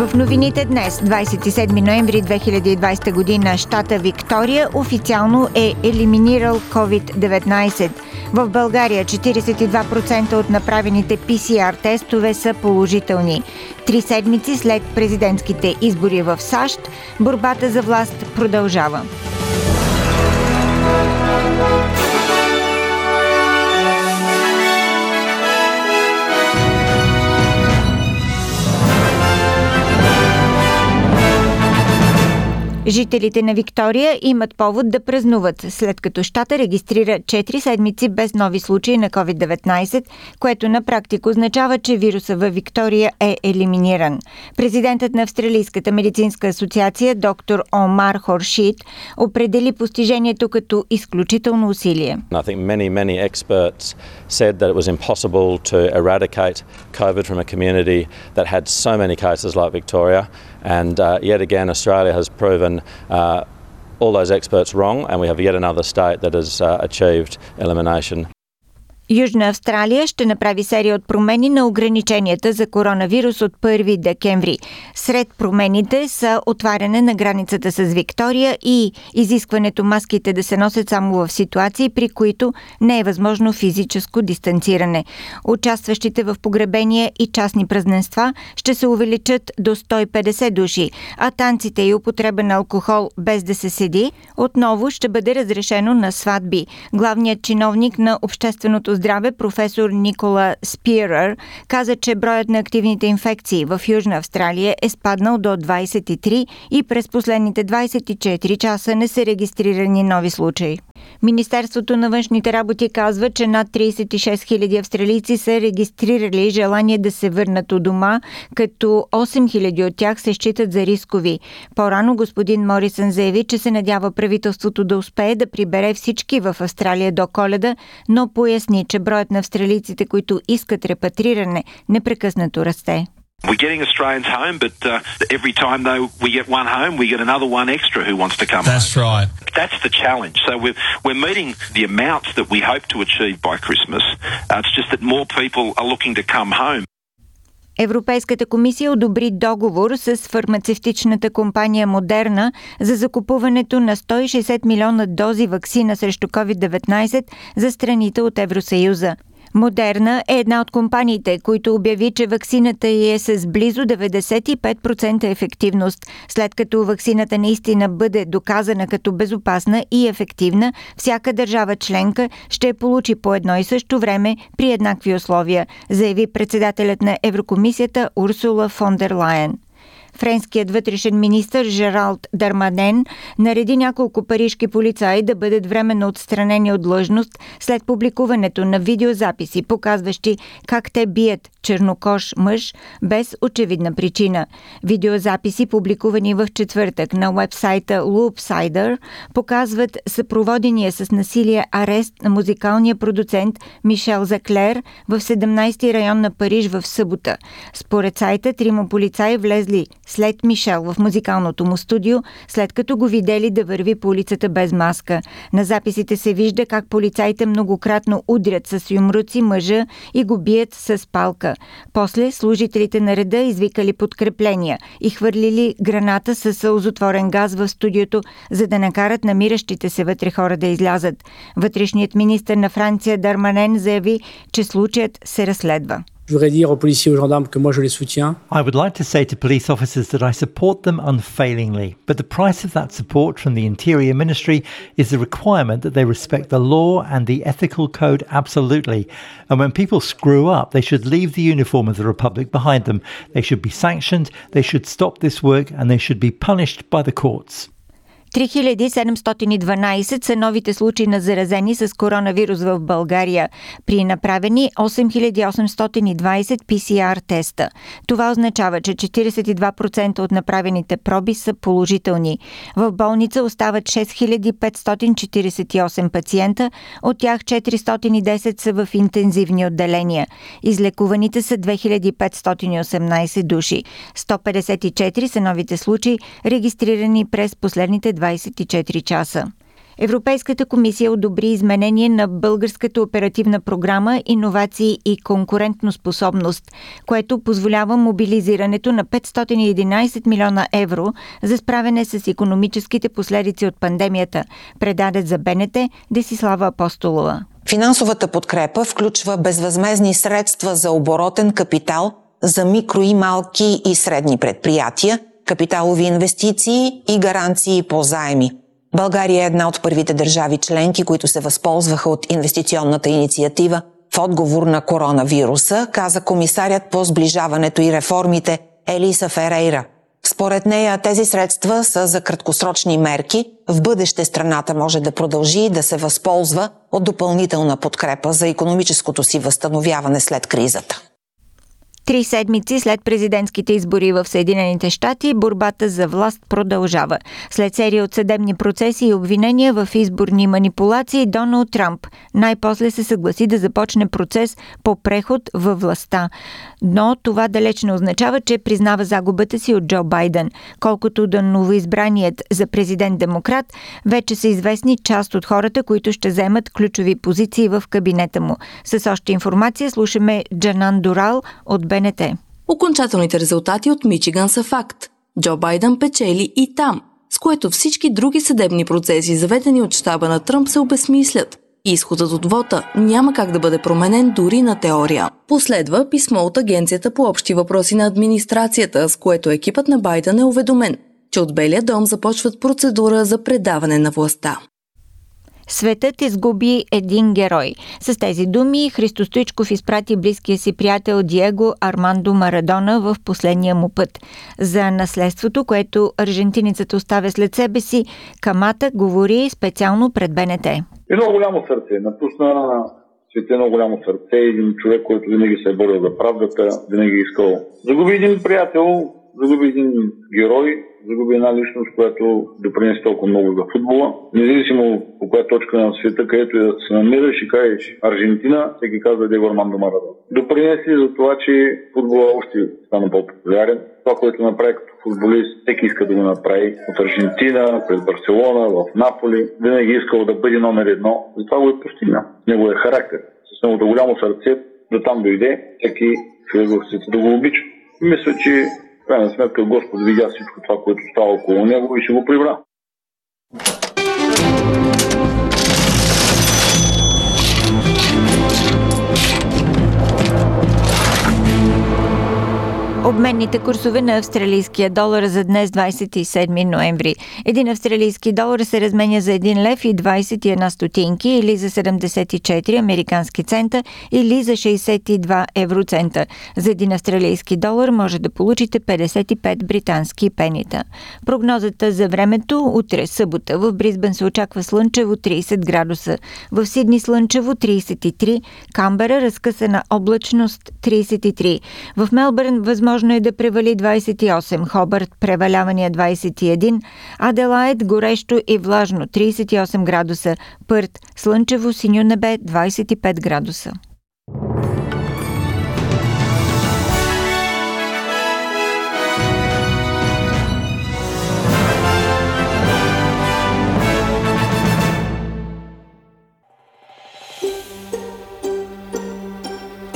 В новините днес, 27 ноември 2020 година, щата Виктория официално е елиминирал COVID-19. В България 42% от направените PCR тестове са положителни. Три седмици след президентските избори в САЩ, борбата за власт продължава. Жителите на Виктория имат повод да празнуват, след като щата регистрира 4 седмици без нови случаи на COVID-19, което на практика означава, че вируса във Виктория е елиминиран. Президентът на Австралийската медицинска асоциация доктор Омар Хоршит определи постижението като изключително усилие. Many, many experts said that it was impossible to eradicate COVID from a community that had so many cases like Victoria. And uh, yet again, Australia has proven uh, all those experts wrong, and we have yet another state that has uh, achieved elimination. Южна Австралия ще направи серия от промени на ограниченията за коронавирус от 1 декември. Сред промените са отваряне на границата с Виктория и изискването маските да се носят само в ситуации, при които не е възможно физическо дистанциране. Участващите в погребения и частни празненства ще се увеличат до 150 души, а танците и употреба на алкохол без да се седи отново ще бъде разрешено на сватби. Главният чиновник на Общественото здраве професор Никола Спирър каза, че броят на активните инфекции в Южна Австралия е спаднал до 23 и през последните 24 часа не са регистрирани нови случаи. Министерството на външните работи казва, че над 36 000 австралийци са регистрирали желание да се върнат у дома, като 8 000 от тях се считат за рискови. По-рано господин Морисън заяви, че се надява правителството да успее да прибере всички в Австралия до коледа, но поясни, че броят на австралийците, които искат репатриране, непрекъснато расте. We're getting Australians home, but uh, every time though we get one home, we get another one extra who wants to come That's home. right. That's the challenge. So we're, we're meeting the amounts that we hope to achieve by Christmas. Uh, it's just that more people are looking to come home. Европейската комисия одобри договор с фармацевтичната компания Модерна за закупуването на 160 милиона дози вакцина срещу COVID-19 за страните от Евросъюза. Модерна е една от компаниите, които обяви, че ваксината й е с близо 95% ефективност. След като ваксината наистина бъде доказана като безопасна и ефективна, всяка държава членка ще получи по едно и също време при еднакви условия, заяви председателят на Еврокомисията Урсула фон дер Лайен. Френският вътрешен министр Жералд Дармаден нареди няколко парижки полицаи да бъдат временно отстранени от длъжност след публикуването на видеозаписи, показващи как те бият чернокож мъж без очевидна причина. Видеозаписи, публикувани в четвъртък на вебсайта Loopsider, показват съпроводения с насилие арест на музикалния продуцент Мишел Заклер в 17-ти район на Париж в събота. Според сайта, трима полицаи влезли след Мишел в музикалното му студио, след като го видели да върви по улицата без маска. На записите се вижда как полицаите многократно удрят с юмруци мъжа и го бият с палка. После служителите на реда извикали подкрепления и хвърлили граната с сълзотворен газ в студиото, за да накарат намиращите се вътре хора да излязат. Вътрешният министр на Франция Дарманен заяви, че случаят се разследва. Je voudrais dire aux policiers et aux gendarmes que moi je les soutiens. I would like to say to police officers that I support them unfailingly, but the price of that support from the Interior Ministry is the requirement that they respect the law and the ethical code absolutely. And when people screw up, they should leave the uniform of the Republic behind them. They should be sanctioned, they should stop this work, and they should be punished by the courts. 3712 са новите случаи на заразени с коронавирус в България при направени 8820 PCR теста. Това означава, че 42% от направените проби са положителни. В болница остават 6548 пациента, от тях 410 са в интензивни отделения. Излекуваните са 2518 души. 154 са новите случаи, регистрирани през последните 24 часа. Европейската комисия одобри изменение на Българската оперативна програма Иновации и конкурентноспособност, което позволява мобилизирането на 511 милиона евро за справяне с економическите последици от пандемията, предадат за БНТ Десислава Апостолова. Финансовата подкрепа включва безвъзмезни средства за оборотен капитал за микро и малки и средни предприятия, капиталови инвестиции и гаранции по заеми. България е една от първите държави членки, които се възползваха от инвестиционната инициатива в отговор на коронавируса, каза комисарят по сближаването и реформите Елиса Ферейра. Според нея тези средства са за краткосрочни мерки. В бъдеще страната може да продължи да се възползва от допълнителна подкрепа за економическото си възстановяване след кризата. Три седмици след президентските избори в Съединените щати, борбата за власт продължава. След серия от съдебни процеси и обвинения в изборни манипулации, Доналд Трамп най-после се съгласи да започне процес по преход във властта. Но това далеч не означава, че признава загубата си от Джо Байден. Колкото до новоизбраният за президент-демократ, вече са известни част от хората, които ще вземат ключови позиции в кабинета му. С още информация слушаме Джанан Дорал от БНТ. Окончателните резултати от Мичиган са факт. Джо Байден печели и там, с което всички други съдебни процеси, заведени от щаба на Тръмп, се обесмислят. Изходът от вота няма как да бъде променен дори на теория. Последва писмо от Агенцията по общи въпроси на администрацията, с което екипът на Байден е уведомен, че от Белия дом започват процедура за предаване на властта. Светът изгуби един герой. С тези думи Христо Стоичков изпрати близкия си приятел Диего Армандо Марадона в последния му път. За наследството, което аржентиницата оставя след себе си, Камата говори специално пред БНТ. Едно голямо сърце. Напусна свете едно голямо сърце. Един човек, който винаги се е борил за правдата, винаги е искал. Загуби един приятел, загуби един герой, загуби една личност, която допринесе толкова много за футбола. Независимо по коя точка на света, където да се намираш и кажеш Аржентина, всеки казва Диего Армандо Марадон. Допринесе за това, че футбола още стана по-популярен. Това, което направи като футболист, всеки иска да го направи. От Аржентина, през Барселона, в Наполи. Винаги е искал да бъде номер едно. Затова го е постигнал. Неговия характер. С неговото голямо сърце да там дойде, всеки човек в света да го обича. Мисля, че крайна сметка Господ видя всичко това, което става около него и ще го прибра. Обменните курсове на австралийския долар за днес 27 ноември. Един австралийски долар се разменя за 1 лев и 21 стотинки или за 74 американски цента или за 62 евроцента. За един австралийски долар може да получите 55 британски пенита. Прогнозата за времето утре събота в Бризбен се очаква слънчево 30 градуса. В Сидни слънчево 33, Камбера разкъсана облачност 33. В Мелбърн възможно Възможно е да превали 28, Хобърт превалявания 21, Аделаид горещо и влажно 38 градуса, Пърт слънчево синьо небе 25 градуса.